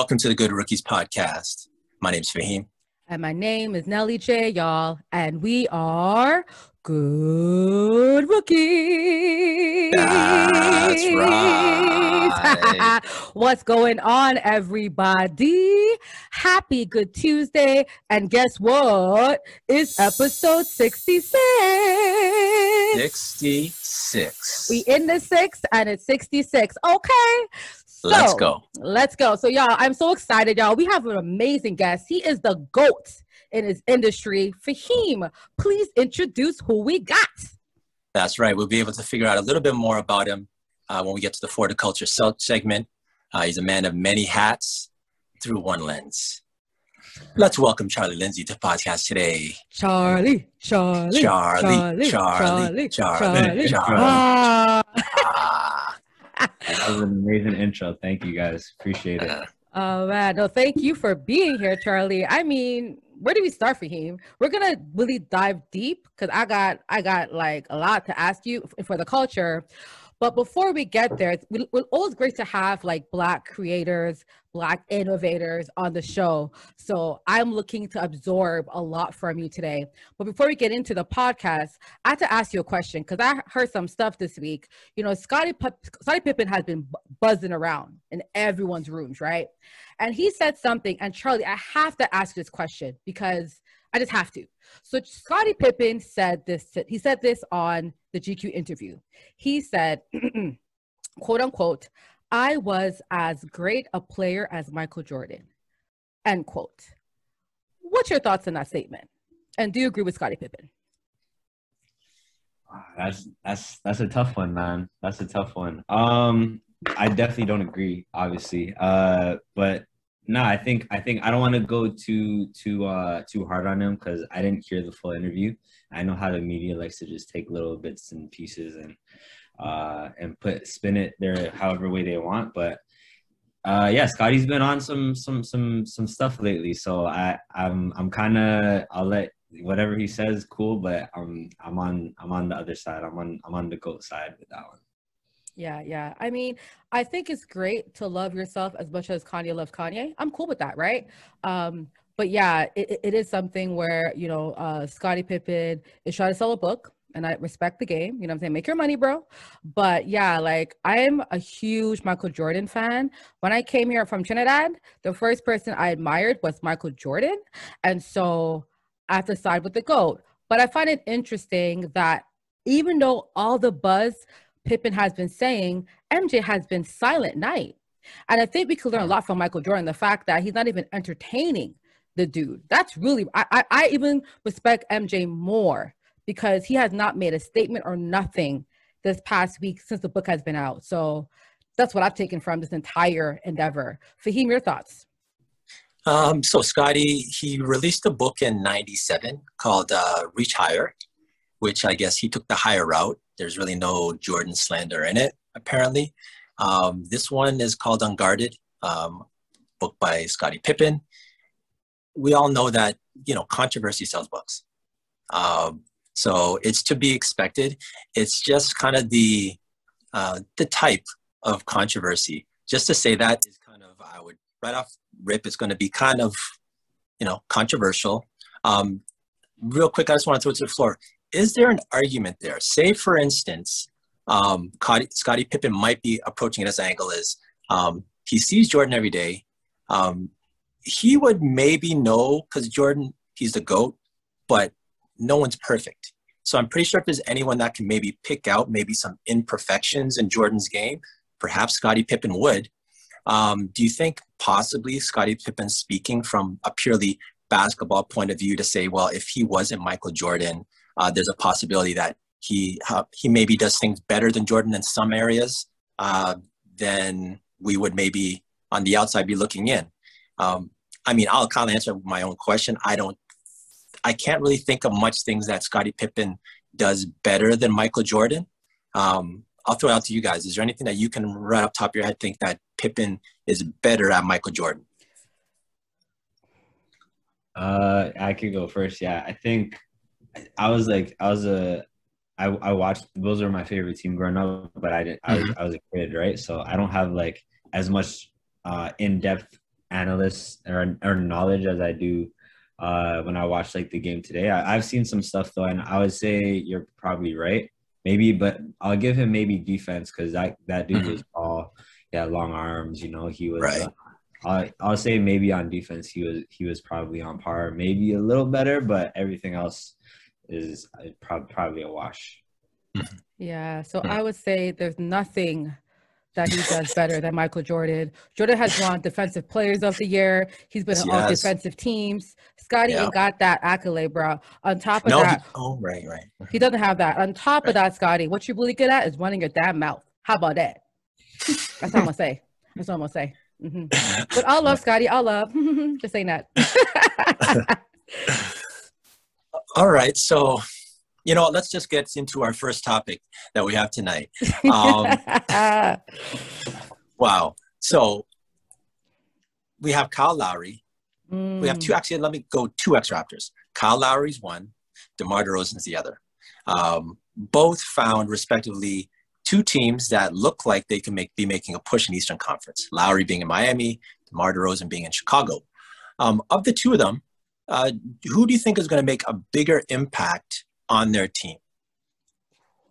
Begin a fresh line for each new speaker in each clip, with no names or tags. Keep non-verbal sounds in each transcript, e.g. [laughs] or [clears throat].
Welcome to the Good Rookies podcast. My name's Fahim.
And my name is Nelly J, y'all. And we are Good Rookies.
That's right. [laughs]
What's going on, everybody? Happy Good Tuesday. And guess what? It's episode 66.
66.
We in the six and it's 66. Okay. So,
Let's go.
Let's go. So, y'all, I'm so excited, y'all. We have an amazing guest. He is the GOAT in his industry. Fahim, please introduce who we got.
That's right. We'll be able to figure out a little bit more about him uh, when we get to the Florida segment. Uh, he's a man of many hats through one lens. Let's welcome Charlie Lindsay to the podcast today.
Charlie, Charlie,
Charlie, Charlie, Charlie, Charlie. Charlie, Charlie. Ah.
That was an amazing intro. Thank you guys. Appreciate it.
Oh man, no, thank you for being here, Charlie. I mean, where do we start for him? We're gonna really dive deep because I got I got like a lot to ask you for the culture. But before we get there, it's, it's always great to have like Black creators, Black innovators on the show. So I'm looking to absorb a lot from you today. But before we get into the podcast, I have to ask you a question because I heard some stuff this week. You know, Scottie, P- Scottie Pippen has been buzzing around in everyone's rooms, right? And he said something, and Charlie, I have to ask this question because I just have to. So Scottie Pippen said this. He said this on the GQ interview. He said, [clears throat] "quote unquote," I was as great a player as Michael Jordan. End quote. What's your thoughts on that statement? And do you agree with Scottie Pippen?
That's that's that's a tough one, man. That's a tough one. Um, I definitely don't agree, obviously. Uh, but no, I think I think I don't want to go too too uh too hard on him because I didn't hear the full interview. I know how the media likes to just take little bits and pieces and uh and put spin it there however way they want. But uh yeah, Scottie's been on some some some some stuff lately, so I I'm I'm kind of I'll let whatever he says cool, but I'm I'm on I'm on the other side. I'm on I'm on the goat side with that one.
Yeah, yeah. I mean, I think it's great to love yourself as much as Kanye loves Kanye. I'm cool with that, right? Um, but yeah, it, it is something where, you know, uh, Scottie Pippen is trying to sell a book and I respect the game. You know I'm saying? Make your money, bro. But yeah, like I'm a huge Michael Jordan fan. When I came here from Trinidad, the first person I admired was Michael Jordan. And so I have to side with the GOAT. But I find it interesting that even though all the buzz Pippen has been saying, MJ has been silent night. And I think we could learn a lot from Michael Jordan, the fact that he's not even entertaining the dude. That's really, I, I, I even respect MJ more because he has not made a statement or nothing this past week since the book has been out. So that's what I've taken from this entire endeavor. Fahim, your thoughts?
Um, so Scottie, he released a book in 97 called uh, Reach Higher, which I guess he took the higher route. There's really no Jordan slander in it, apparently. Um, this one is called Unguarded, um, book by Scottie Pippen. We all know that, you know, controversy sells books. Um, so it's to be expected. It's just kind of the, uh, the type of controversy. Just to say that is kind of, I would, right off rip, it's going to be kind of, you know, controversial. Um, real quick, I just want to throw it to the floor is there an argument there? Say, for instance, um, Scottie Pippen might be approaching it as angle is um, he sees Jordan every day. Um, he would maybe know because Jordan, he's the GOAT, but no one's perfect. So I'm pretty sure if there's anyone that can maybe pick out maybe some imperfections in Jordan's game, perhaps Scottie Pippen would. Um, do you think possibly Scottie Pippen speaking from a purely basketball point of view to say, well, if he wasn't Michael Jordan, uh, there's a possibility that he uh, he maybe does things better than Jordan in some areas. Uh, then we would maybe on the outside be looking in. Um, I mean, I'll kind of answer my own question. I don't, I can't really think of much things that Scottie Pippen does better than Michael Jordan. Um, I'll throw it out to you guys. Is there anything that you can right up top of your head think that Pippen is better at Michael Jordan?
Uh, I could go first. Yeah, I think I was like, I was a, I, I watched the Bills were my favorite team growing up, but I didn't. I was, mm-hmm. I was a kid, right? So I don't have like as much uh, in depth analyst or, or knowledge as I do uh, when I watched like the game today. I, have seen some stuff though, and I would say you're probably right. Maybe, but I'll give him maybe defense because that that dude mm-hmm. was tall. He had long arms. You know, he was.
Right.
Uh, I, I'll say maybe on defense he was he was probably on par, maybe a little better, but everything else is uh, probably probably a wash.
Yeah, so I would say there's nothing that he does better than Michael Jordan. Jordan has won Defensive Players of the Year. He's been on all defensive teams. Scottie yeah. ain't got that accolade, bro. On top of no, that,
he, oh right, right.
He doesn't have that. On top right. of that, Scottie, what you're really good at is running your damn mouth. How about that? That's what I'm gonna say. That's what I'm gonna say. Mm-hmm. But I love [laughs] Scottie. I love. [laughs] Just saying that. [laughs]
all right, so you know, let's just get into our first topic that we have tonight. [laughs] Um, [laughs] wow. So we have Kyle Lowry. Mm. We have two, mm. actually, let me go two X Raptors. Kyle Lowry's one, DeMar DeRozan's the other. Um, both found, respectively, two teams that look like they can make, be making a push in Eastern Conference. Lowry being in Miami, DeMar DeRozan being in Chicago. Um, of the two of them, uh, who do you think is going to make a bigger impact on their team?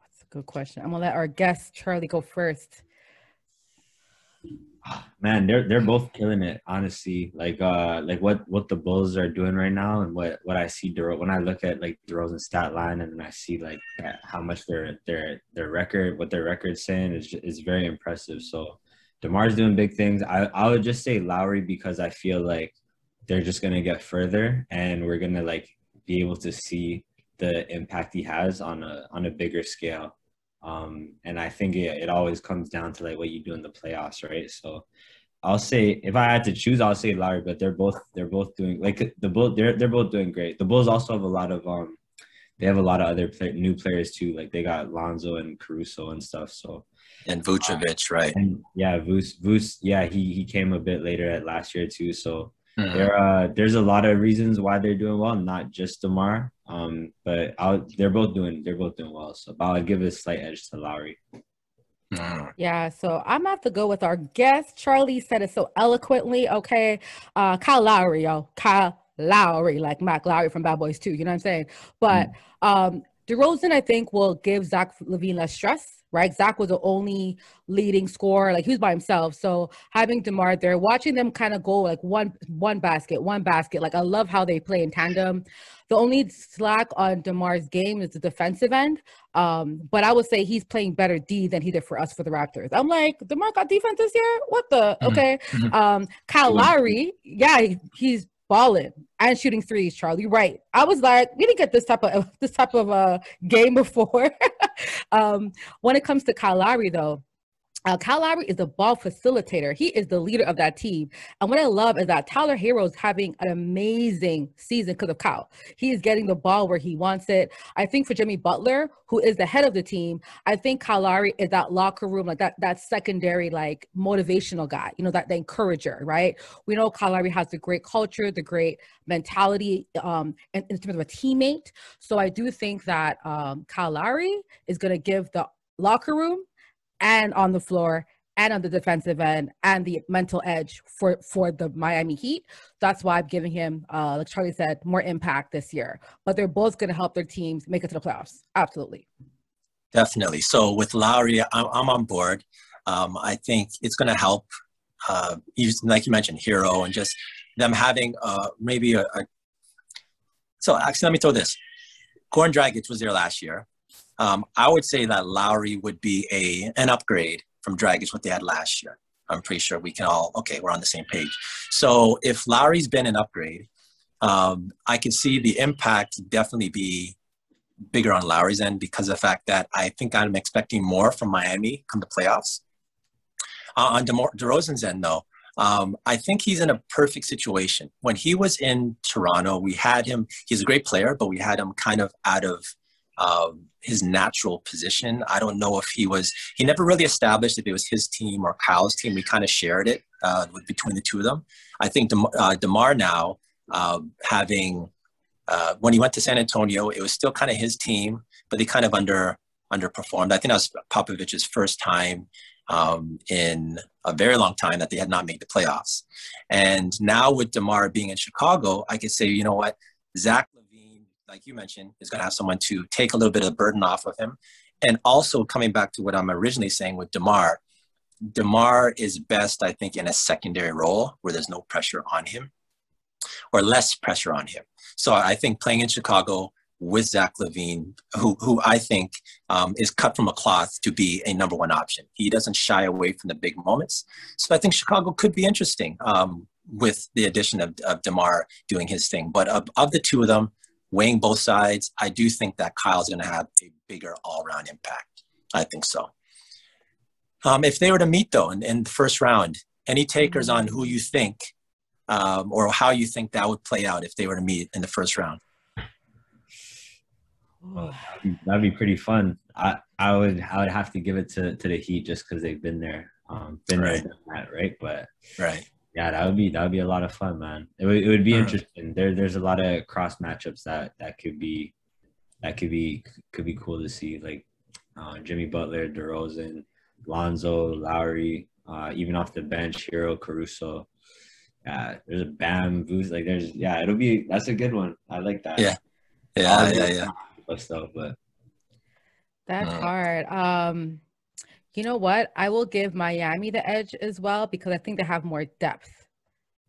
That's a good question. I'm gonna let our guest Charlie go first. [sighs]
Man, they're they're both killing it. Honestly, like uh, like what what the Bulls are doing right now, and what what I see DeRo- when I look at like DeRozan's stat line, and I see like how much their their their record, what their record's saying is is very impressive. So, Demar's doing big things. I I would just say Lowry because I feel like they're just gonna get further, and we're gonna like be able to see the impact he has on a on a bigger scale. Um, and I think it, it always comes down to like what you do in the playoffs, right? So I'll say if I had to choose, I'll say Lowry, but they're both they're both doing like the Bulls. They're they're both doing great. The Bulls also have a lot of um, they have a lot of other play, new players too. Like they got Lonzo and Caruso and stuff. So
and Vucevic, right?
And yeah, Vuce, Vuce, yeah, he he came a bit later at last year too. So mm-hmm. there uh there's a lot of reasons why they're doing well, not just Demar. Um, but I'll, they're both doing they're both doing well. So I'll give a slight edge to Lowry.
Yeah, so I'm about to go with our guest. Charlie said it so eloquently. Okay, uh, Kyle Lowry, yo, Kyle Lowry, like Mac Lowry from Bad Boys 2. You know what I'm saying? But mm. um, DeRozan, I think, will give Zach LaVine less stress right? Zach was the only leading scorer, like he was by himself. So having Demar there, watching them kind of go like one one basket, one basket. Like I love how they play in tandem. The only slack on Demar's game is the defensive end. Um, but I would say he's playing better D than he did for us for the Raptors. I'm like, Demar got defense this year? What the? Mm-hmm. Okay. Mm-hmm. Um, Kyle Lowry, yeah, he's balling and shooting threes, Charlie. Right. I was like, we didn't get this type of [laughs] this type of uh game [laughs] before. [laughs] um, when it comes to Kyle Lowry, though, uh, Kyle Lowry is the ball facilitator. He is the leader of that team. And what I love is that Tyler Herro is having an amazing season because of Kyle. He is getting the ball where he wants it. I think for Jimmy Butler, who is the head of the team, I think Kyle Lowry is that locker room, like that that secondary, like motivational guy. You know, that the encourager, right? We know Kyle Lowry has the great culture, the great mentality, um, in, in terms of a teammate. So I do think that um, Kyle Lowry is going to give the locker room and on the floor and on the defensive end and the mental edge for for the Miami Heat. That's why I'm giving him, uh, like Charlie said, more impact this year. But they're both going to help their teams make it to the playoffs. Absolutely.
Definitely. So with Lowry, I'm, I'm on board. Um, I think it's going to help. Uh, like you mentioned, Herro and just them having uh, maybe a, a. So actually, let me throw this. Goran Dragic was there last year. Um, I would say that Lowry would be a an upgrade from Dragic what they had last year. I'm pretty sure we can all okay, we're on the same page. So if Lowry's been an upgrade, um, I can see the impact definitely be bigger on Lowry's end because of the fact that I think I'm expecting more from Miami come the playoffs. Uh, on DeMar- DeRozan's end, though, um, I think he's in a perfect situation. When he was in Toronto, we had him. He's a great player, but we had him kind of out of um, his natural position. I don't know if he was, he never really established if it was his team or Kyle's team. We kind of shared it uh, between the two of them. I think DeMar, uh, DeMar now, uh, having, uh, when he went to San Antonio, it was still kind of his team, but they kind of under underperformed. I think that was Popovich's first time um, in a very long time that they had not made the playoffs. And now with DeMar being in Chicago, I could say, you know what, Zach like you mentioned, is going to have someone to take a little bit of the burden off of him. And also coming back to what I'm originally saying with DeMar, DeMar is best, I think, in a secondary role where there's no pressure on him or less pressure on him. So I think playing in Chicago with Zach LaVine, who, who I think um, is cut from a cloth to be a number one option. He doesn't shy away from the big moments. So I think Chicago could be interesting um, with the addition of, of DeMar doing his thing. But of, of the two of them, weighing both sides, I do think that Kyle's going to have a bigger all around impact. I think so. Um, if they were to meet though in, in, the first round, any takers on who you think um, or how you think that would play out if they were to meet in the first round?
Well, that'd, be, that'd be pretty fun. I, I would I would have to give it to, to the Heat just because they've been there, um, been right. there, that, right? But
right,
yeah, that would be that would be a lot of fun, man. It would, it would be uh-huh. interesting. There there's a lot of cross matchups that that could be that could be could be cool to see, like uh, Jimmy Butler, DeRozan, Lonzo, Lowry, uh, even off the bench, Herro, Caruso. Yeah, there's a Bam, Boost, like there's yeah, it'll be that's a good one. I like that.
Yeah, yeah, yeah, yeah
stuff, but
that's uh, hard. Um, you know what? I will give Miami the edge as well because I think they have more depth.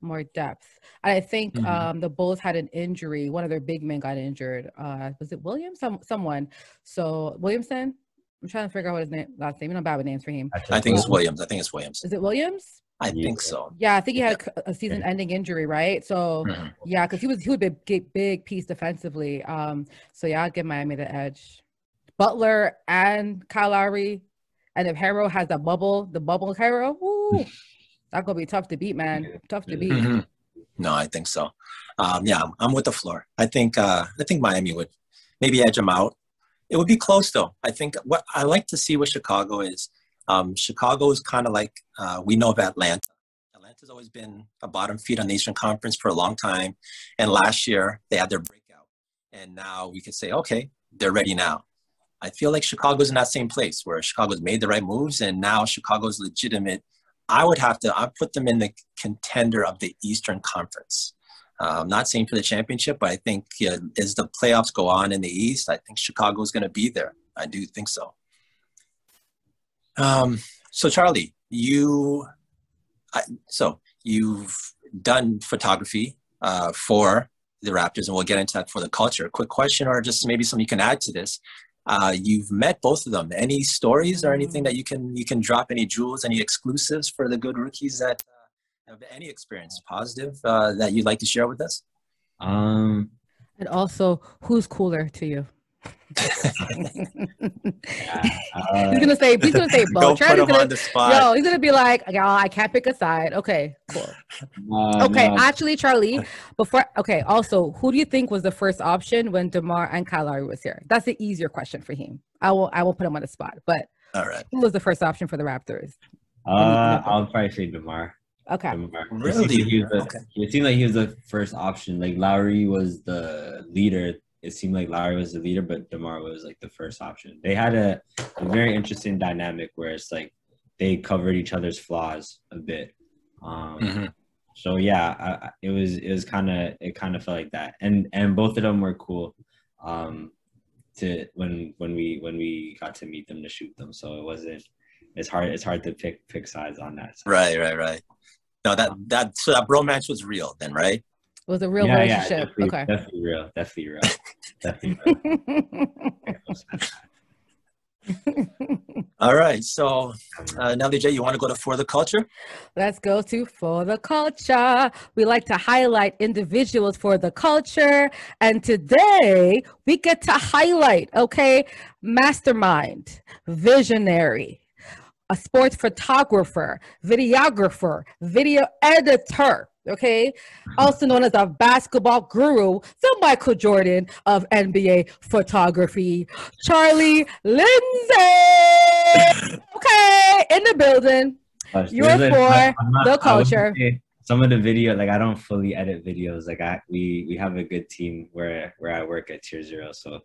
More depth. I think mm-hmm. um, the Bulls had an injury. One of their big men got injured. Uh, was it Williams? Some someone. So Williamson. I'm trying to figure out what his name last name. I'm not bad with names for him.
I think it's Williams. I think it's Williams.
Is it Williams?
I think so.
Yeah, I think he had a season-ending injury, right? So mm-hmm. yeah, because he was he would be a big piece defensively. Um, so yeah, I'd give Miami the edge. Butler and Kyle Lowry, and if Herro has the bubble, the bubble Herro, woo, that's gonna be tough to beat, man. Tough to beat. Mm-hmm.
No, I think so. Um, yeah, I'm with the floor. I think uh, I think Miami would maybe edge them out. It would be close though. I think what I like to see with Chicago is um, Chicago is kind of like uh, we know of Atlanta. Atlanta's always been a bottom feed on the Eastern Conference for a long time, and last year they had their breakout, and now we could say, okay, they're ready now. I feel like Chicago's in that same place where Chicago's made the right moves, and now Chicago's legitimate. I would have to I put them in the contender of the Eastern Conference. Uh, I'm not saying for the championship, but I think uh, as the playoffs go on in the East, I think Chicago's going to be there. I do think so. Um, so Charlie, you, I, so you've done photography uh, for the Raptors, and we'll get into that for the culture. Quick question, or just maybe something you can add to this. Uh, you've met both of them. Any stories or anything that you can you can drop? Any jewels? Any exclusives for the good rookies that uh, have any experience positive uh, that you'd like to share with us?
Um,
and also, who's cooler to you?
Yeah, [laughs] uh,
he's gonna say he's gonna say both. Charlie's gonna, yo, he's gonna be like, y'all, I can't pick a side. Okay, cool. Uh, okay, no. actually, Charlie, before okay, also, who do you think was the first option when Demar and Kyle Lowry was here? That's the easier question for him. I will I will put him on the spot, but
all right,
who was the first option for the Raptors?
Uh, I'll probably say Demar.
Okay.
Demar. Really? It seemed, like the, okay. it seemed like he was the first option. Like Lowry was the leader it seemed like Lowry was the leader, but DeMar was like the first option. They had a, a very interesting dynamic where it's like they covered each other's flaws a bit. Um, mm-hmm. So yeah, I, it was it was kind of it kind of felt like that, and and both of them were cool. Um, to when when we when we got to meet them to shoot them, so it wasn't. It's hard. It's hard to pick pick sides on that.
Side. Right, right, right. No, that that so that bromance was real then, right?
It was a real yeah, relationship.
Yeah, definitely,
okay.
Definitely real. Definitely real. [laughs] definitely
real. [laughs] All right. So, uh, Nelly J, you want to go to For the Culture?
Let's go to For the Culture. We like to highlight individuals for the culture. And today we get to highlight, okay, mastermind, visionary, a sports photographer, videographer, video editor, okay? Also known as a basketball guru, the Michael Jordan of NBA photography, Charlie Lindsay. [laughs] Okay, in the building. You're for not, the culture.
Some of the video, like I don't fully edit videos. Like I, we we have a good team where where I work at Tier Zero, so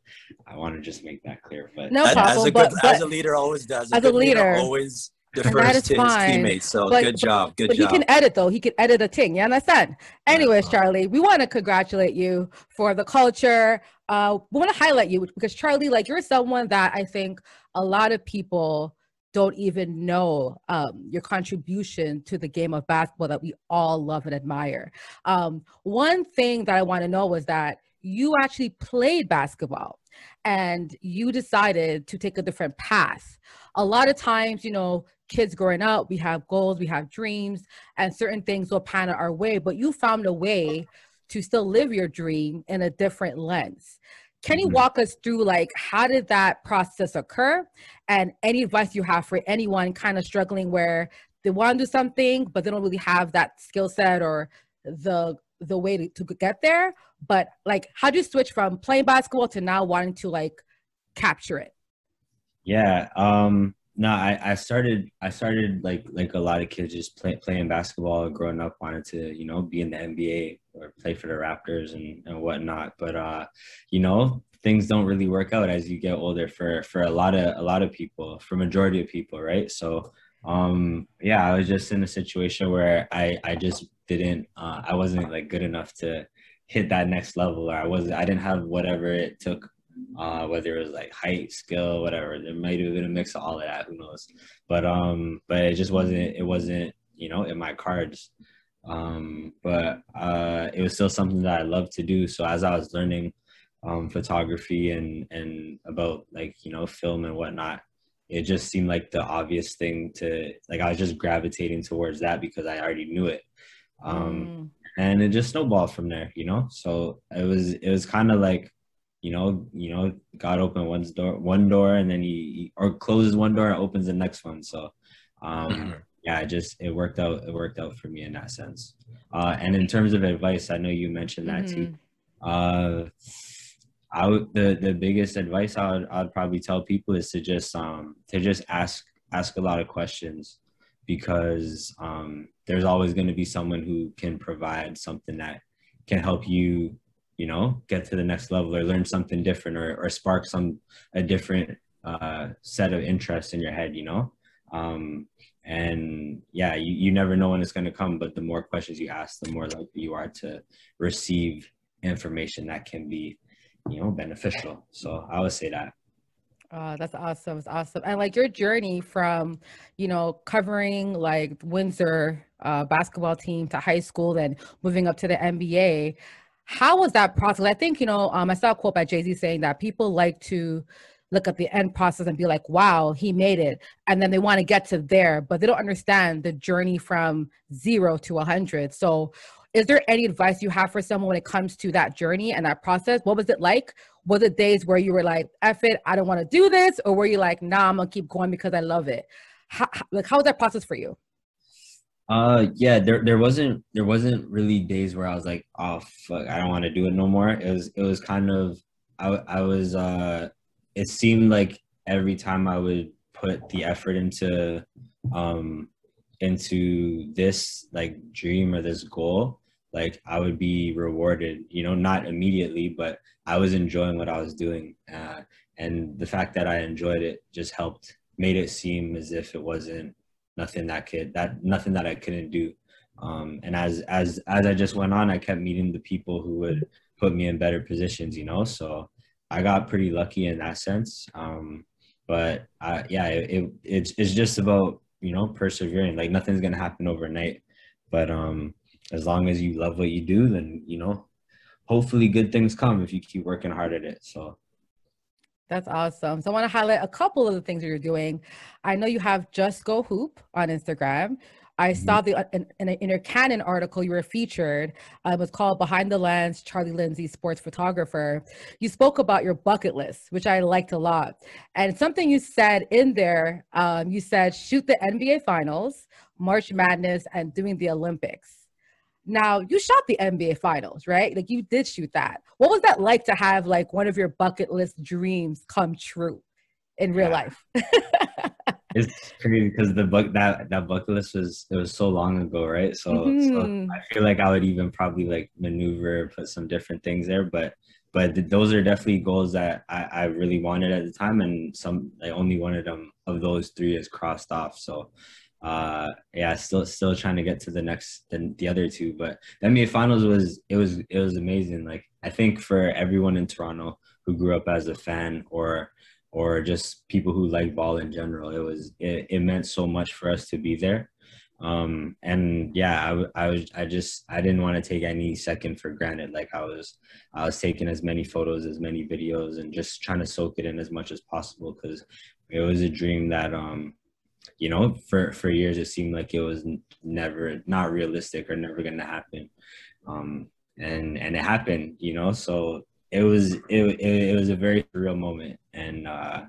I want to just make that clear. But
no problem.
As a, good, but, as a leader always does. A
as a leader,
always defers to fine. his teammates. So but, good job, good
but
job.
he can edit though. He can edit a thing. You understand? Anyways, Charlie, we want to congratulate you for the culture. Uh, we want to highlight you because Charlie, like you're someone that I think a lot of people don't even know um, your contribution to the game of basketball that we all love and admire. Um, one thing that I want to know was that you actually played basketball and you decided to take a different path. A lot of times, you know, kids growing up, we have goals, we have dreams, and certain things will pan our way, but you found a way to still live your dream in a different lens. Can you mm-hmm. walk us through like how did that process occur and any advice you have for anyone kind of struggling where they want to do something but they don't really have that skill set or the the way to, to get there but like how do you switch from playing basketball to now wanting to like capture it
yeah um no i i started i started like like a lot of kids just play, playing basketball growing up wanted to you know be in the nba or play for the raptors and and whatnot but uh you know things don't really work out as you get older for for a lot of a lot of people for majority of people right? So um yeah i was just in a situation where i i just didn't uh, i wasn't like good enough to hit that next level or i was i didn't have whatever it took uh, whether it was like height, skill, whatever. There might have been a mix of all of that. Who knows? But um, but it just wasn't. It wasn't you know in my cards. Um, but uh, it was still something that I loved to do. So as I was learning um, photography and and about like you know film and whatnot, it just seemed like the obvious thing to like. I was just gravitating towards that because I already knew it. Um, mm. And it just snowballed from there, you know. So it was it was kind of like you know, you know, God opened one door, one door, and then he, he or closes one door and opens the next one. So, um, mm-hmm. yeah, it just it worked out. It worked out for me in that sense. Uh, and in terms of advice, I know you mentioned that mm-hmm. too. Uh, I would the the biggest advice I would I'd probably tell people is to just um to just ask ask a lot of questions because um there's always going to be someone who can provide something that can help you you know get to the next level or learn something different or, or spark some a different uh, set of interests in your head you know um, and yeah you, you never know when it's going to come but the more questions you ask the more likely you are to receive information that can be you know beneficial so i would say that
Oh, that's awesome. It's awesome. And like your journey from, you know, covering like Windsor uh, basketball team to high school, then moving up to the NBA. How was that process? I think, you know, um, I saw a quote by Jay Z saying that people like to look at the end process and be like, wow, he made it. And then they want to get to there, but they don't understand the journey from zero to a 100. So, is there any advice you have for someone when it comes to that journey and that process? What was it like? Was it days where you were like, F it, I don't want to do this? Or were you like, nah, I'm going to keep going because I love it? How, like, how was that process for you?
Uh, yeah, there there wasn't there wasn't really days where I was like, oh fuck, I don't want to do it no more. It was it was kind of I I was uh, it seemed like every time I would put the effort into um into this like dream or this goal, like I would be rewarded. You know, not immediately, but I was enjoying what I was doing, uh, and the fact that I enjoyed it just helped made it seem as if it wasn't nothing that could that nothing that I couldn't do. Um, and as as as I just went on, I kept meeting the people who would put me in better positions. You know, so I got pretty lucky in that sense. Um, but I, yeah, it, it, it's it's just about you know persevering. Like nothing's gonna happen overnight, but um, as long as you love what you do, then you know, hopefully good things come if you keep working hard at it. So
that's awesome. So I want to highlight a couple of the things that you're doing. I know you have Just Go Hoop on Instagram. I mm-hmm. saw the uh, in, in, in, your Canon article you were featured. Uh, it was called "Behind the Lens: Charlie Lindsay, Sports Photographer." You spoke about your bucket list, which I liked a lot, and something you said in there. Um, you said shoot the NBA Finals, March Madness, and doing the Olympics. Now you shot the NBA finals, right? Like you did shoot that. What was that like to have like one of your bucket list dreams come true in real yeah. life? [laughs]
it's crazy because the book that that bucket list was it was so long ago, right? So, mm-hmm. so I feel like I would even probably like maneuver put some different things there, but but th- those are definitely goals that I, I really wanted at the time, and some I only wanted them of those three is crossed off. So uh yeah still still trying to get to the next the, the other two but the nba finals was it was it was amazing. Like i think for everyone in toronto who grew up as a fan or or just people who like ball in general it was it, it meant so much for us to be there. Um and yeah I, I was i just i didn't want to take any second for granted. Like i was i was taking as many photos as many videos and just trying to soak it in as much as possible because it was a dream that um you know, for for years it seemed like it was never not realistic or never going to happen, um, and and it happened, you know. So it was it it, it was a very real moment, and uh,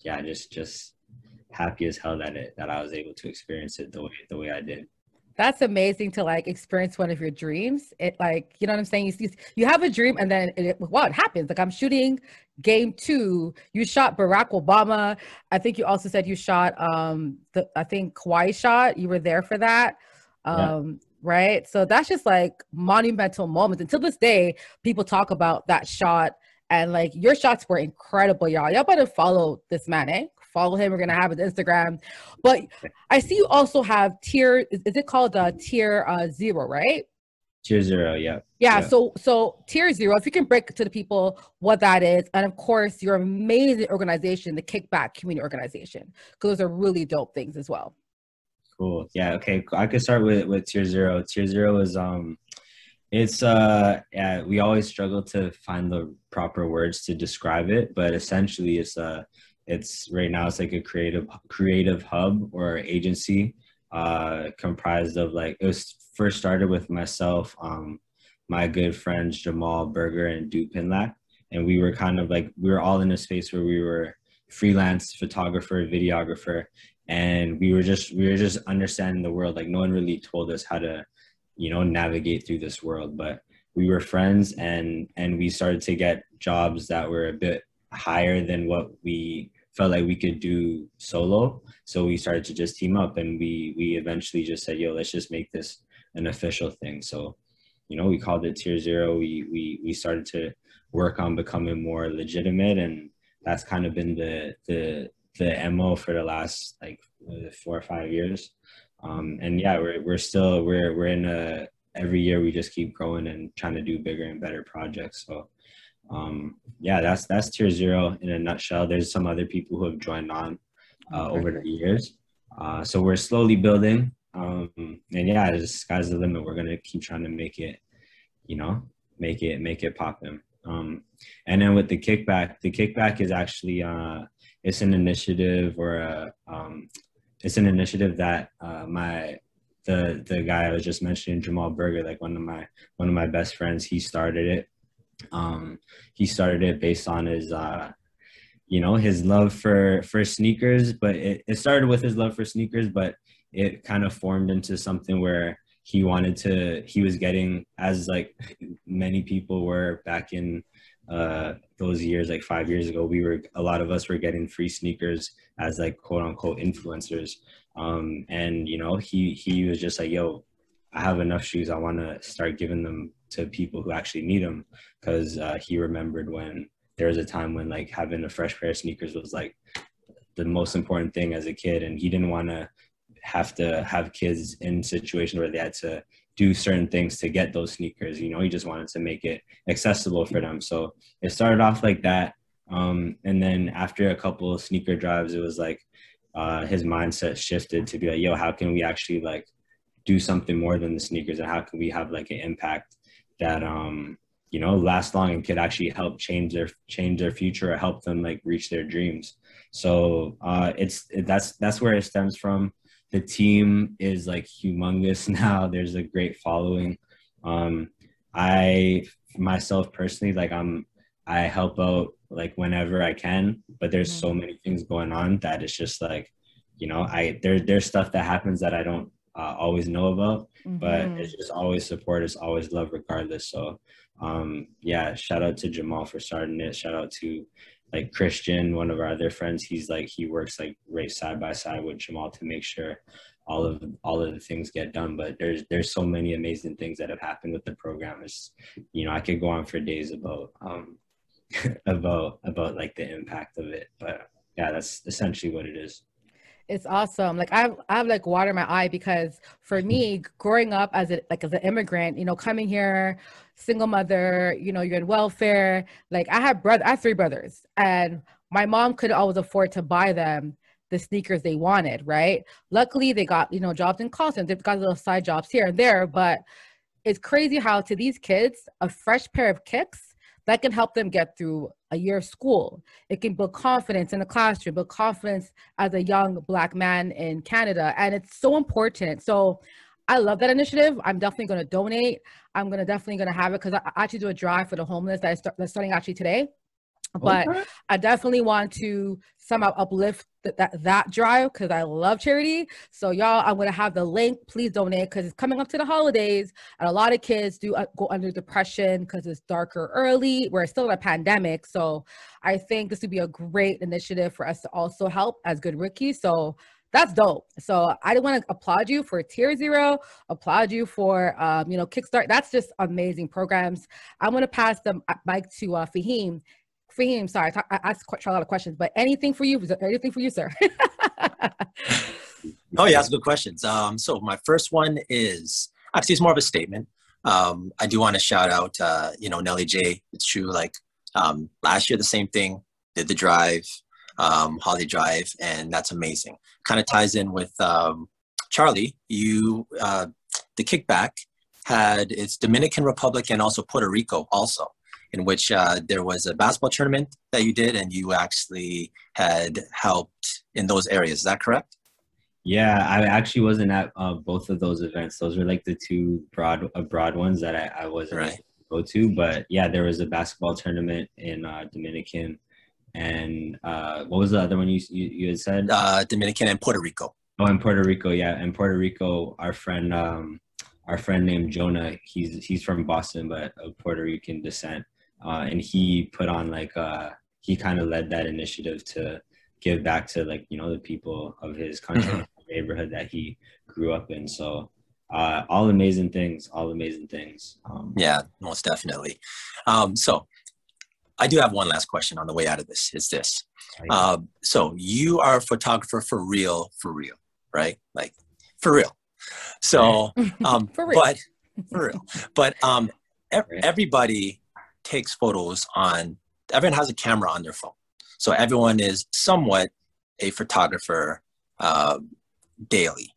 yeah, just just happy as hell that it that I was able to experience it the way the way I did
that's amazing to like experience one of your dreams. It like, you know what I'm saying? You, see you have a dream and then it, well, it happens. Like I'm shooting game two, you shot Barack Obama. I think you also said you shot, um, the, I think Kawhi shot, you were there for that. Um, yeah. right. So that's just like monumental moments. Until this day, people talk about that shot and like your shots were incredible, y'all. Y'all better follow this man, eh? Follow him. We're gonna have his Instagram. But I see you also have tier. Is, is it called uh, tier uh, zero? Right.
Tier zero, yeah.
yeah. Yeah. So so tier zero. If you can break to the people what that is, and of course your amazing organization, the Kickback Community Organization, because those are really dope things as well.
Cool. Yeah. Okay. I could start with with tier zero. Tier zero is um it's uh yeah, we always struggle to find the proper words to describe it, but essentially it's a it's right now it's like a creative creative hub or agency uh, comprised of like it was first started with myself, um, my good friends Jamal Burger and Duke Pinlack, and we were kind of like we were all in a space where we were freelance photographer, videographer, and we were just we were just understanding the world. Like no one really told us how to, you know, navigate through this world, but we were friends and and we started to get jobs that were a bit higher than what we felt like we could do solo. So we started to just team up and we we eventually just said, yo, let's just make this an official thing. So, you know, we called it tier zero. We we we started to work on becoming more legitimate and that's kind of been the the the MO for the last like four or five years. Um, and yeah, we're we're still we're we're in a every year we just keep growing and trying to do bigger and better projects. So um, yeah, that's that's tier zero in a nutshell. There's some other people who have joined on uh, over the years. Uh, so we're slowly building. Um, and yeah, the sky's the limit. We're gonna keep trying to make it, you know, make it make it poppin'. Um, and then with the kickback, the kickback is actually uh, it's an initiative or a um, it's an initiative that uh, my the the guy I was just mentioning, Jamal Burger, like one of my one of my best friends, he started it. Um, he started it based on his, uh, you know, his love for for sneakers. But it, it started with his love for sneakers, but it kind of formed into something where he wanted to. He was getting, as like many people were back in uh, those years, like five years ago, we were a lot of us were getting free sneakers as like quote unquote influencers. Um, and you know, he he was just like, "Yo, I have enough shoes. I want to start giving them to people who actually need them because uh, he remembered when there was a time when like having a fresh pair of sneakers was like the most important thing as a kid and he didn't want to have to have kids in situations where they had to do certain things to get those sneakers you know? He just wanted to make it accessible for them. So it started off like that um, and then after a couple of sneaker drives it was like uh, his mindset shifted to be like yo how can we actually like do something more than the sneakers and how can we have like an impact that um you know last long and could actually help change their change their future or help them like reach their dreams. So uh it's that's that's where it stems from. The team is like humongous [laughs] now. There's a great following. Um i myself personally like i'm i help out like whenever i can but there's so mm-hmm. many things going on that it's just like you know i there there's stuff that happens that i don't uh, always know about. Mm-hmm. But it's just always support. It's always love, regardless. So, um, yeah, shout out to Jamal for starting it. Shout out to like Christian, one of our other friends. He's like he works like right side by side with Jamal to make sure all of all of the things get done. But there's there's so many amazing things that have happened with the program. It's you know I could go on for days about um, [laughs] about about like the impact of it. But yeah, that's essentially what it is.
It's awesome. Like I have, I have like water in my eye because for mm-hmm. me, growing up as a like as an immigrant, you know, coming here, single mother, you know, you're in welfare. Like I have brother, I have three brothers, and my mom could always afford to buy them the sneakers they wanted, right? Luckily, they got you know jobs in call They've got little side jobs here and there, but it's crazy how to these kids a fresh pair of kicks that can help them get through a year of school. It can build confidence in the classroom, build confidence as a young black man in Canada, and it's so important. So. I love that initiative. I'm definitely going to donate. I'm going to definitely going to have it because I actually do a drive for the homeless that start, that's starting actually today but okay. I definitely want to somehow uplift th- that that drive because I love charity. So y'all, I'm gonna have the link. Please donate because it's coming up to the holidays, and a lot of kids do uh, go under depression because it's darker early. We're still in a pandemic, so I think this would be a great initiative for us to also help as good rookies. So that's dope. So I want to applaud you for Tier Zero, applaud you for um, you know Kickstart. That's just amazing programs. I'm to pass the mic to uh, Fahim Fahim, sorry, I asked quite a lot of questions, but anything for you? Anything for you, sir? [laughs]
oh, yeah, that's good questions. Um, so my first one is actually it's more of a statement. Um, I do want to shout out, uh, you know, Nelly J. It's true. Like um, last year, the same thing. Did the drive, um, Holly Drive, and that's amazing. Kind of ties in with um, Charlie. You, uh, the kickback had its Dominican Republic and also Puerto Rico also in which uh, there was a basketball tournament that you did and you actually had helped in those areas. Is that correct?
Yeah, I actually wasn't at uh, both of those events. Those were like the two broad uh, broad ones that I, I wasn't right. go to. But yeah, there was a basketball tournament in uh, Dominican, and uh, what was the other one you you, you had said?
Uh, Dominican and Puerto Rico.
Oh, in Puerto Rico, yeah, in Puerto Rico, our friend um, our friend named Jonah, he's he's from Boston but of Puerto Rican descent uh, and he put on like uh, he kind of led that initiative to give back to like you know the people of his country mm-hmm. neighborhood that he grew up in. So uh, all amazing things all amazing things.
Um, yeah most definitely. Um, so i do have one last question on the way out of this is this. Uh, so you are a photographer for real for real right? Like for real. So um [laughs] for real. but for real. But um everybody takes photos on, everyone has a camera on their phone. So everyone is somewhat a photographer uh, daily.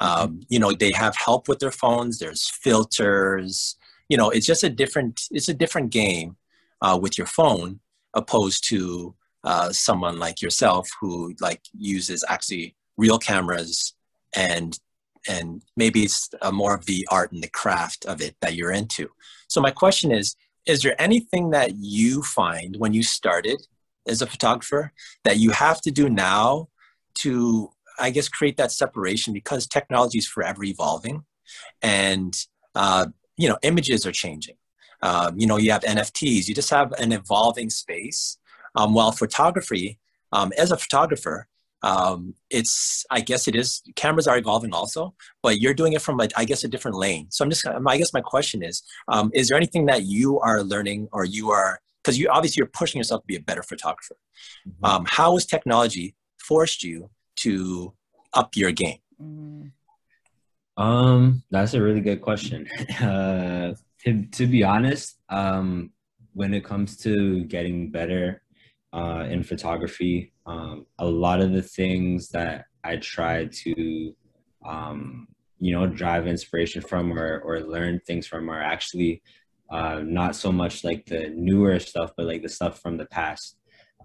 Um, mm-hmm. you know, they have help with their phones. There's filters. You know, it's just a different. It's a different game uh, with your phone opposed to uh, someone like yourself who like uses actually real cameras and and maybe it's more of the art and the craft of it that you're into. So my question is, is there anything that you find when you started as a photographer that you have to do now to i guess create that separation because technology is forever evolving and uh, you know images are changing. Um, you know you have nfts you just have an evolving space. Um, while photography um, as a photographer um, it's i guess it is cameras are evolving also but you're doing it from a, i guess a different lane so i'm just i guess my question is um, is there anything that you are learning or you are because you obviously you're pushing yourself to be a better photographer mm-hmm. um, how has technology forced you to up your game
mm. um that's a really good question [laughs] uh, to, to be honest um, when it comes to getting better uh, in photography. Um, a lot of the things that I try to, um, you know, drive inspiration from or, or learn things from are actually uh, not so much like the newer stuff, but like the stuff from the past.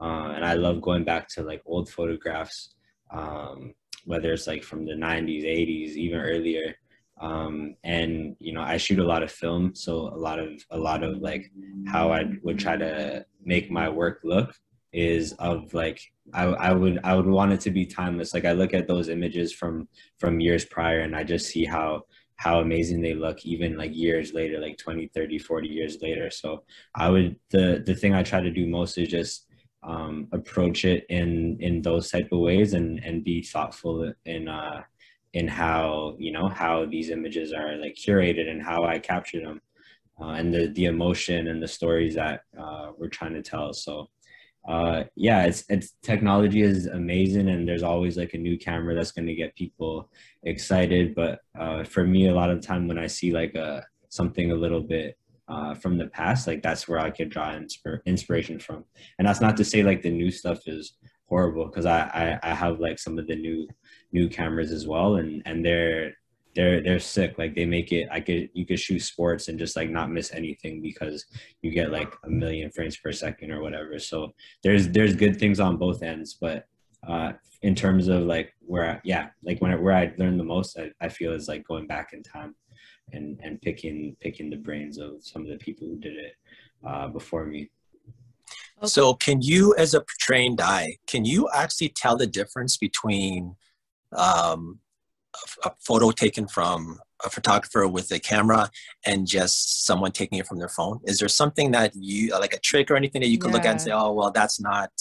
Uh, and I love going back to like old photographs, um, whether it's like from the 90s, 80s, even earlier. Um, and you know, I shoot a lot of film, so a lot of a lot of like how I would try to make my work look is of like I, I would I would want it to be timeless. Like I look at those images from from years prior and I just see how how amazing they look even like years later like 20 30 40 years later so i would the the thing i try to do most is just um, approach it in in those type of ways and and be thoughtful in uh in how you know how these images are like curated and how i capture them uh, and the the emotion and the stories that uh, we're trying to tell. So uh, yeah, it's it's technology is amazing, and there's always like a new camera that's going to get people excited. But uh, for me, a lot of time when I see like a something a little bit uh, from the past, like that's where I could draw insp- inspiration from. And that's not to say like the new stuff is horrible because I, I I have like some of the new new cameras as well, and and they're they're they're sick. Like they make it I could you could shoot sports and just like not miss anything because you get like a million frames per second or whatever. So there's there's good things on both ends, but uh in terms of like where I, yeah like when I, where I learned the most I, I feel is like going back in time and and picking picking the brains of some of the people who did it uh before me
okay. so can you as a trained eye can you actually tell the difference between um a, a photo taken from a photographer with a camera and just someone taking it from their phone? Is there something that you like a trick or anything that you could yeah. look at and say, oh well, that's not,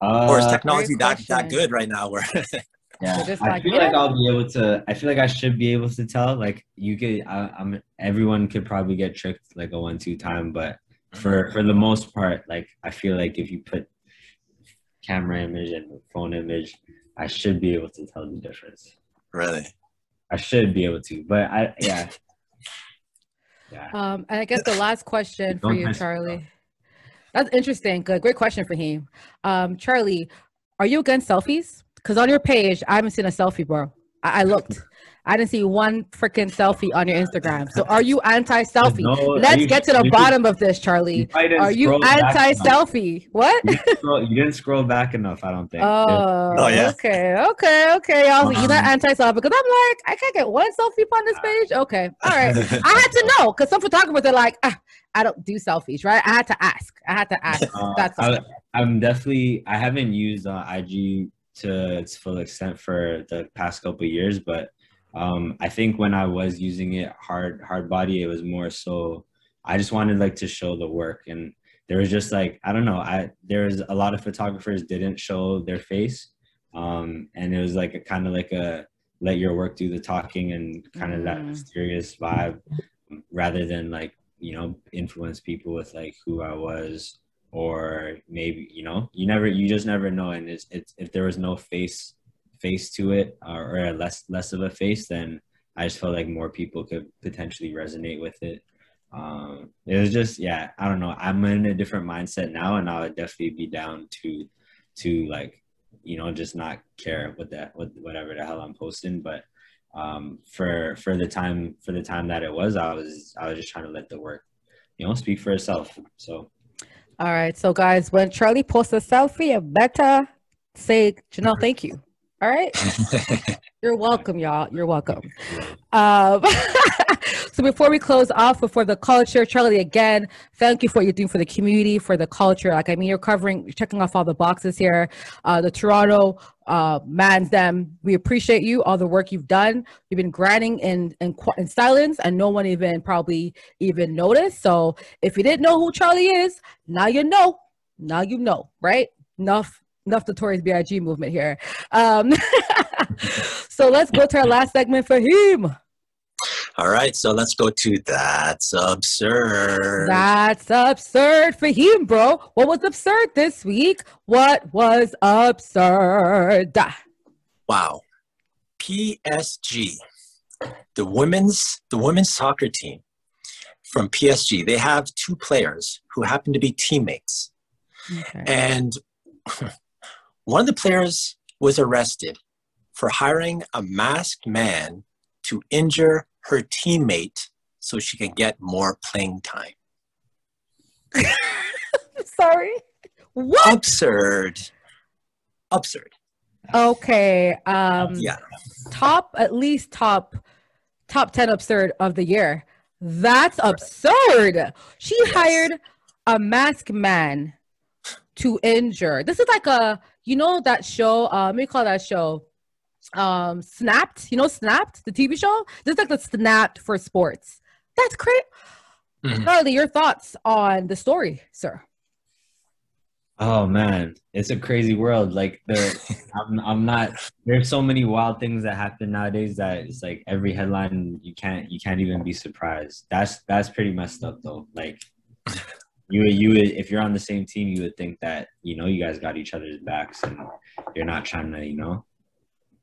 uh, or is technology that that good right now? [laughs] Where
yeah, so I feel like I'll be able to. I feel like I should be able to tell. Like you could, I, am Everyone could probably get tricked like a one-two time, but for mm-hmm. for the most part, like I feel like if you put camera image and phone image, I should be able to tell the difference.
Really?
I should be able to, but I yeah. [laughs]
yeah. Um, and I guess the last question for you, Charlie. That's interesting. Good, great question for him. Um, Charlie, are you against selfies? Because on your page, I haven't seen a selfie, bro. I, I looked. I didn't see one freaking selfie on your Instagram. So are you anti-selfie? No, Let's you, get to the bottom of this, Charlie. You are you anti-selfie? What?
You didn't, scroll, you didn't, scroll, back enough, I don't think.
Oh, oh yeah. Okay, okay, okay. I was like, you're not anti-selfie because I'm like, I can't get one selfie on this page. Okay, all right. [laughs] I had to know because some photographers are like, ah, I don't do selfies, right? I had to ask. I had to ask. Uh, That's
I, I'm definitely. I haven't used uh, IG to its full extent for the past couple years, but um, I think when I was using it hard hard body, it was more so I just wanted like to show the work. And there was just like I don't know I there was a lot of photographers didn't show their face. Um, and it was like a kind of like a let your work do the talking and kind of mm. that mysterious vibe rather than like you know influence people with like who I was or maybe you know you never you just never know. And it's, it's if there was no face face to it or, or less less of a face, then I just felt like more people could potentially resonate with it. Um, it was just yeah, I don't know. I'm in a different mindset now, and I would definitely be down to to like you know just not care what that what whatever the hell I'm posting, but um, for for the time for the time that it was, I was I was just trying to let the work you know speak for itself. So.
All right, so guys, when Charlie posts a selfie, you better say, Janelle, thank you. All right. [laughs] You're welcome, y'all. You're welcome. Um, [laughs] so before we close off, before the culture, Charlie, again, thank you for what you're doing for the community, for the culture. Like, I mean, you're covering, you're checking off all the boxes here. Uh, the Toronto uh, man's them. We appreciate you, all the work you've done. You've been grinding in, in, in silence and no one even probably even noticed. So if you didn't know who Charlie is, now you know. Now you know, right? Enough enough notorious BIG movement here. Um, [laughs] so let's go to our last segment for him.
All right, so let's go to That's Absurd.
That's absurd for him, bro. What was absurd this week? What was absurd?
Wow. PSG, the women's the women's soccer team from PSG, they have two players who happen to be teammates. Okay. And [laughs] one of the players was arrested for hiring a masked man to injure her teammate so she can get more playing time. [laughs]
Sorry. What?
Absurd. Absurd.
Okay. Um yeah. Top at least top top 10 absurd of the year. That's absurd. She yes. hired a masked man to injure. This is like a you know that show, uh, let me call that show um Snapped. You know Snapped, the TV show? This is like the Snapped for sports. That's great. Mm-hmm. Charlie, your thoughts on the story, sir?
Oh man, it's a crazy world. Like the, [laughs] I'm, I'm not. There's so many wild things that happen nowadays that it's like every headline you can't, you can't even be surprised. That's that's pretty messed up though. Like You would, you would, if you're on the same team, you would think that you know you guys got each other's backs, and you're not trying to, you know,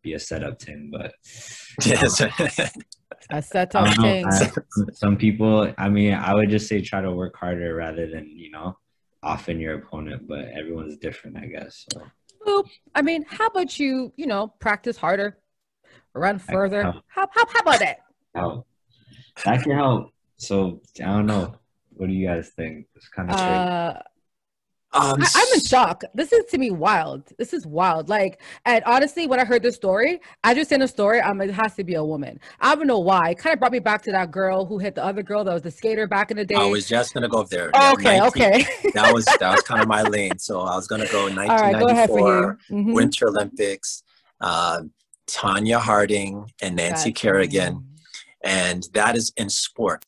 be a setup team. But [laughs]
Yes.
A set
I
of
don't know,
things.
I- some people, I mean, I would just say try to work harder rather than you know, offend your opponent. But everyone's different, I guess. So
Boop. I mean, how about you, you know, practice harder, run further? How, how, how about that?
help. That can help. So I don't know. What do you guys think? It's kind of strange.
Uh,
Um,
I, I'm in shock. This is to me wild. This is wild. Like, and honestly, when I heard this story, I just seen a story. I'm like, it has to be a woman. I don't know why. It kind of brought me back to that girl who hit the other girl that was the skater back in the day.
I was just gonna go there.
Oh, okay,
19
okay. [laughs]
That was that was kind of my lane. So I was gonna go [laughs]
All right, go ahead for
1994
you. Mhm.
Winter Olympics, uh, Tonya Harding and Nancy
That's-
Kerrigan, and that is in sport.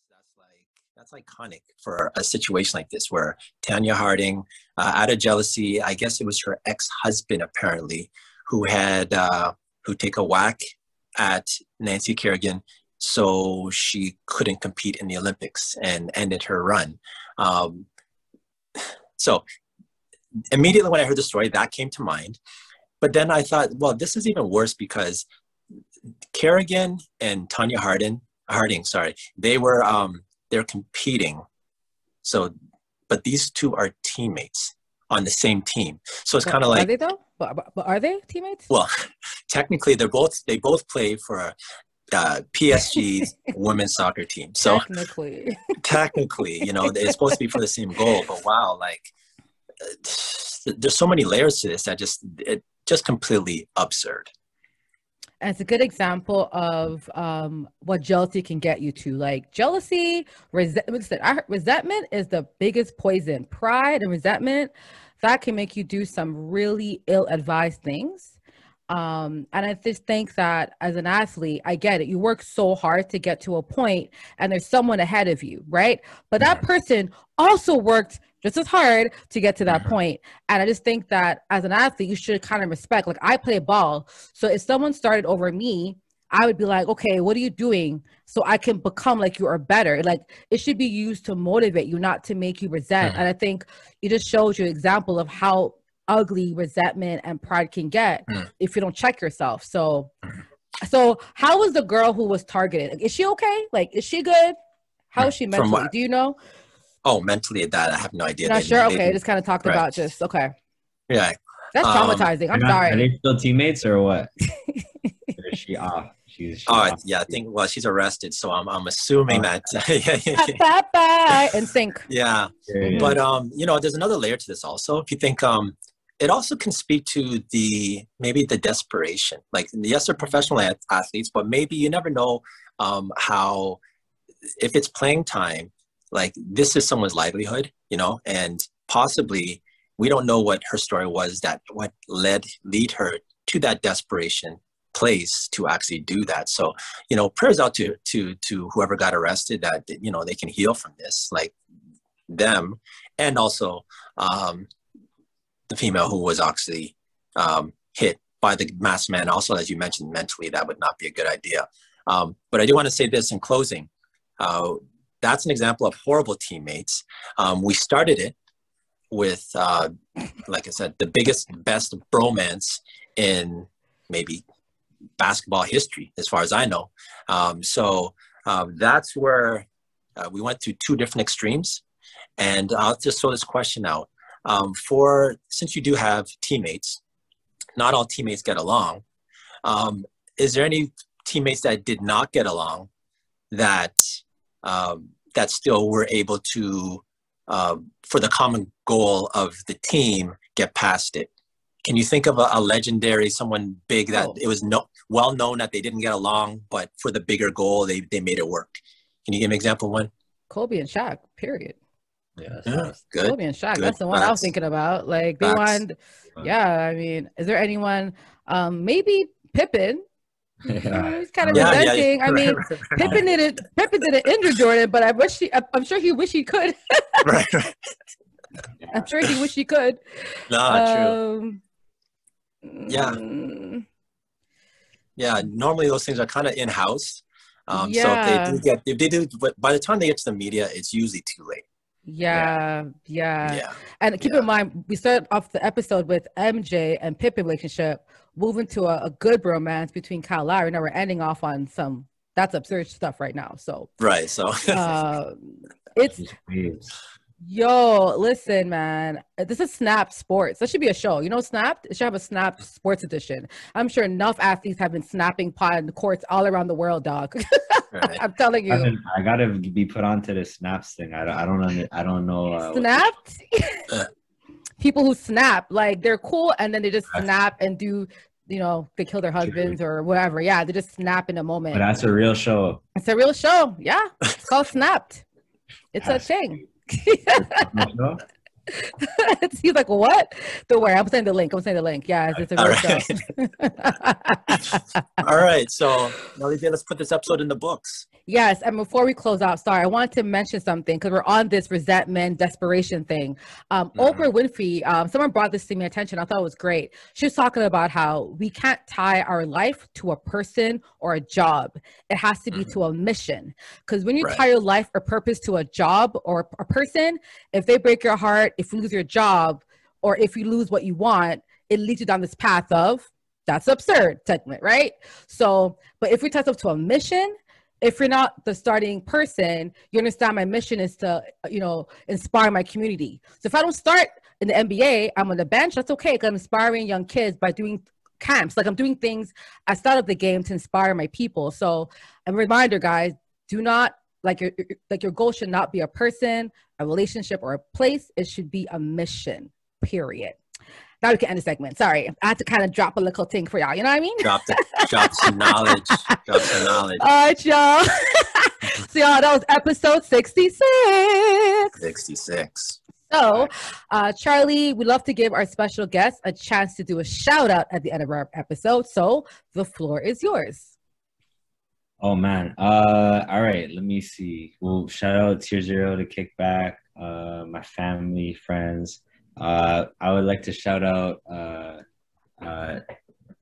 That's iconic for a situation like this, where Tonya Harding, uh, out of jealousy, I guess it was her ex-husband apparently, who had uh, who take a whack at Nancy Kerrigan, so she couldn't compete in the Olympics and ended her run. Um, so immediately when I heard the story, that came to mind. But then I thought, well, this is even worse because Kerrigan and Tonya Harding, Harding, sorry, they were um, they're competing. So, but these two are teammates on the same team. So it's kind of like are
they though? But, but, are they teammates?
well, [laughs] technically they're both they both play for uh, PSG's [laughs] women's soccer team. So
Technically, [laughs]
technically, you know, it's supposed to be for the same goal, but wow, like uh, there's so many layers to this that just it just completely absurd.
It's a good example of um, what jealousy can get you to. Like jealousy, resentment. Resentment is the biggest poison. Pride and resentment that can make you do some really ill-advised things. Um, and I just think that as an athlete, I get it. You work so hard to get to a point, and there's someone ahead of you, right? But that person also worked just as hard to get to that
Mhm.
point. And I just think that as an athlete, you should kind of respect. Like I play ball, so if someone started over me, I would be like, okay, what are you doing? So I can become like you or better. Like it should be used to motivate you, not to make you resent. And I think it just shows you an example of how ugly resentment and pride can get
Mhm.
if you don't check yourself. So,
Mhm.
so how was the girl who was targeted? Like, is she okay? Like, is she good? How is she mentally?
what-
Do you know?
Oh, mentally, that I have no idea.
Not
They-
sure.
they-
Okay, just kind of talked
Right.
about just okay.
yeah.
That's
Um,
traumatizing. I'm
They're not- Are
sorry.
they still teammates or what? [laughs] she off? She's, she's
Oh,
off.
yeah. I think. Well, she's arrested, so I'm I'm assuming
Oh.
that. [laughs] yeah, yeah,
bye bye and sync. [laughs]
yeah. But um, you know, there's another layer to this also. If you think um, it also can speak to the maybe the desperation. Like yes, they're professional athletes, but maybe you never know um, how if it's playing time. Like this is someone's livelihood, you know, and possibly we don't know what her story was that what led lead her to that desperation place to actually do that. So you know, prayers out to to to whoever got arrested that you know they can heal from this. Like them and also um, the female who was actually um, hit by the masked man. Also, as you mentioned, mentally that would not be a good idea. Um, but I do want to say this in closing. Uh, that's an example of horrible teammates. Um, we started it with, uh, like I said, the biggest, best bromance in maybe basketball history, as far as I know. Um, so um, that's where uh, we went to two different extremes. And I'll just throw this question out. Um, for since you do have teammates, not all teammates get along. Um, is there any teammates that did not get along that um, that still were able to, uh, for the common goal of the team, get past it? Can you think of a, a legendary, someone big that
Oh.
it was no, well known that they didn't get along, but for the bigger goal, they, they made it work? Can you give an example of one?
Kobe and Shaq. Period.
Yeah,
Yeah, good.
Kobe and Shaq.
Good.
That's the one I was thinking about. Like they
Facts.
wanted. Yeah, I mean, is there anyone? Um, maybe Pippen.
Yeah.
He's kind of
Yeah, yeah,
resenting.
yeah.
I mean, [laughs] Pippen didn't. Pippen didn't injure Jordan, but I wish he. I- I'm sure he wish he could. [laughs]
right, right. [laughs]
I'm sure he wish he could.
No, true.
Um,
Yeah.
mm,
Yeah, normally those things are kind of in house. Um, So if they do get, if they do, but by the time they get to the media, it's usually too late.
Yeah, yeah.
Yeah.
And keep
Yeah.
in mind, we started off the episode with MJ and Pippen relationship, moving to a, a good romance between Kyle Lowry. Now we're ending off on some that's absurd stuff right now. So
Right. So [laughs]
uh, it's
Just waves.
Yo, listen, man. This is Snap Sports. That should be a show. You know, Snapped. It should have a Snap Sports edition. I'm sure enough athletes have been snapping pod courts all around the world, dog.
right. [laughs]
I'm telling you.
I, gotta be put onto the snaps thing. I don't. I don't. Under, I don't know. Uh,
snapped
Uh.
people who snap like they're cool and then they just snap and do you know they kill their husbands or whatever yeah they just snap in a moment
But that's a real show.
it's a real show yeah it's called [laughs] snapped it's a thing? [laughs] he's like what don't worry i'm sending the link i'm sending the link yeah it's, it's a
All
show [laughs]
All right. So let's put this episode in the books.
Yes, and before we close out, sorry, I wanted to mention something because we're on this resentment, desperation thing. Um,
Mhm.
Oprah Winfrey, um, someone brought this to my attention. I thought it was great. She was talking about how we can't tie our life to a person or a job. It has to be
Mhm.
to a mission. Because when you
Right.
tie your life or purpose to a job or a person, if they break your heart, if you lose your job, or if you lose what you want, it leads you down this path of that's absurd segment, right? So, but if we tie up to a mission, if you're not the starting person, you understand my mission is to, you know, inspire my community. So if I don't start in the NBA, I'm on the bench, that's okay because I'm inspiring young kids by doing camps. Like I'm doing things start up the game to inspire my people. So a reminder, guys, do not like your- like your goal should not be a person, a relationship, or a place. It should be a mission. Period. Now we can end the segment. Sorry, I had to kind of drop a little thing for y'all. You know what I mean?
Drop the drop some knowledge. Drop some knowledge.
All right, y'all. [laughs] so, y'all, that was episode 66.
66.
So, uh, Charlie, we love to give our special guest a chance to do a shout out at the end of our episode. So, the floor is yours.
Oh man. Uh all right, let me see. Well, shout out Tier Zero to Kickback, uh my family, friends. Uh I would like to shout out uh uh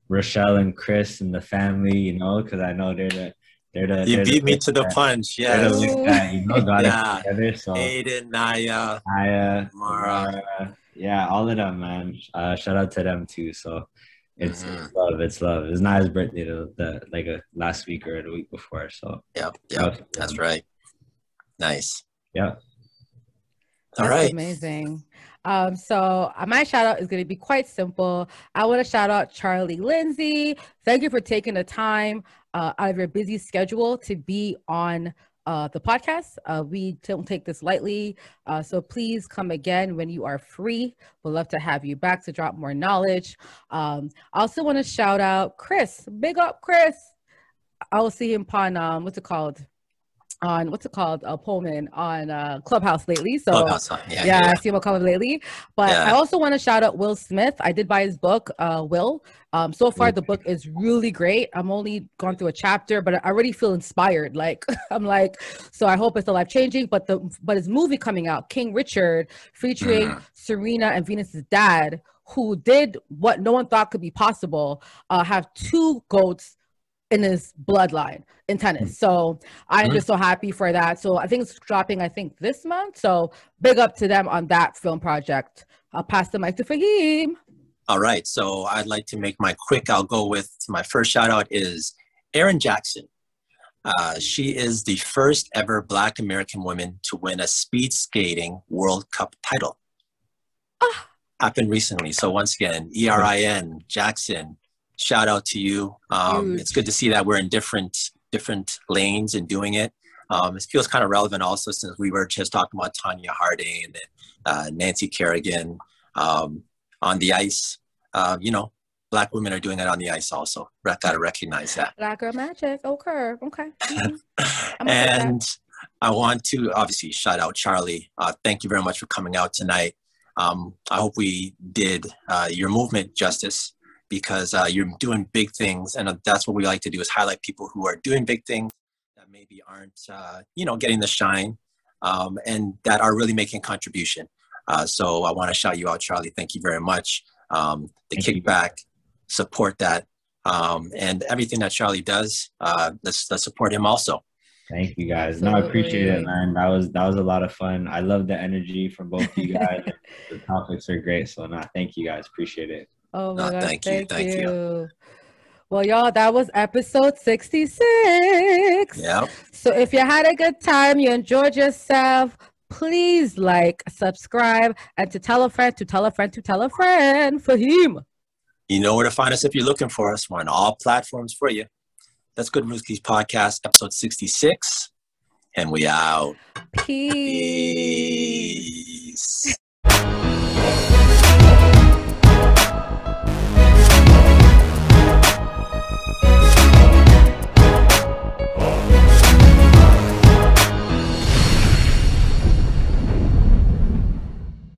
Rochelle and Chris and the family, you know, because I know they're the they're the
You
they're
beat me
link
to the punch.
They're the
Yes.
link that, you know, got
Yeah.
it together. So
Aiden, Naya.
Aya,
Mara.
Mara, yeah, all of them, man. Uh, shout out to them too. So it's,
Mhm.
it's love, it's love. It's not his birthday the, the like a last week or the week before. So
Yep.
shout out
Yep.
to
That's right. Nice.
Yeah.
All
That's
right.
amazing. Um, so uh, my shout out is going to be quite simple. I want to shout out Charlie Lindsay. Thank you for taking the time uh, out of your busy schedule to be on uh, the podcast. Uh, we don't take this lightly. Uh, so please come again when you are free. We'd love to have you back to drop more knowledge. Um, I also want to shout out Chris. Big up, Chris. I will see him on, um, what's it called? On what's it called? Uh, Pullman on uh, Clubhouse lately. So
Clubhouse? Yeah.
yeah,
Yeah.
I see him coming lately. But
Yeah.
I also want to shout out Will Smith. I did buy his book, uh, Will. Um, so far the book is really great. I'm only gone through a chapter, but I already feel inspired. Like [laughs] I'm like, so I hope it's a life changing. But the but his movie coming out, King Richard, featuring
Mhm.
Serena and Venus's dad, who did what no one thought could be possible, uh, have two goats in his bloodline in tennis. So I'm
Mhm.
just so happy for that. So I think it's dropping, I think, this month. So big up to them on that film project. I'll pass the mic to Fahim.
All right. So I'd like to make my quick. I'll go with my first shout out is Erin Jackson. Uh, she is the first ever Black American woman to win a speed skating World Cup title.
Ah.
Happened recently. So once again, E R I N Jackson. Shout out to you. Um, it's good to see that we're in different different lanes and doing it. Um, it feels kind of relevant also since we were just talking about Tonya Harding and uh, Nancy Kerrigan um, on the ice. Uh, you know, black women are doing it on the ice also. Got to recognize that.
Black Girl Magic. Okay. Okay. Mhm. [laughs] I'm okay with that.
and I want to obviously shout out Charlie. Uh, thank you very much for coming out tonight. Um, I hope we did uh, your movement justice because uh, you're doing big things, and that's what we like to do is highlight people who are doing big things that maybe aren't, uh, you know, getting the shine, um, and that are really making a contribution. Uh, so I want to shout you out, Charlie. Thank you very much. Um, the
Thank you.
kickback, support that, um, and everything that Charlie does. Uh, let's let's support him also.
Thank you guys. No, I appreciate it,
Absolutely.
man. That was that was a lot of fun. I love the energy from both you guys. [laughs] the topics are great. So nah, thank you guys. Appreciate it.
Oh my
No,
god,
thank you, thank you.
Well, y'all, that was episode 66.
Yeah.
So if you had a good time, you enjoyed yourself, please like, subscribe, and to tell a friend, to tell a friend, to tell a friend for him.
You know where to find us if you're looking for us. We're on all platforms for you. That's Good Rooskies Podcast, episode 66. And we out.
Peace.
Peace.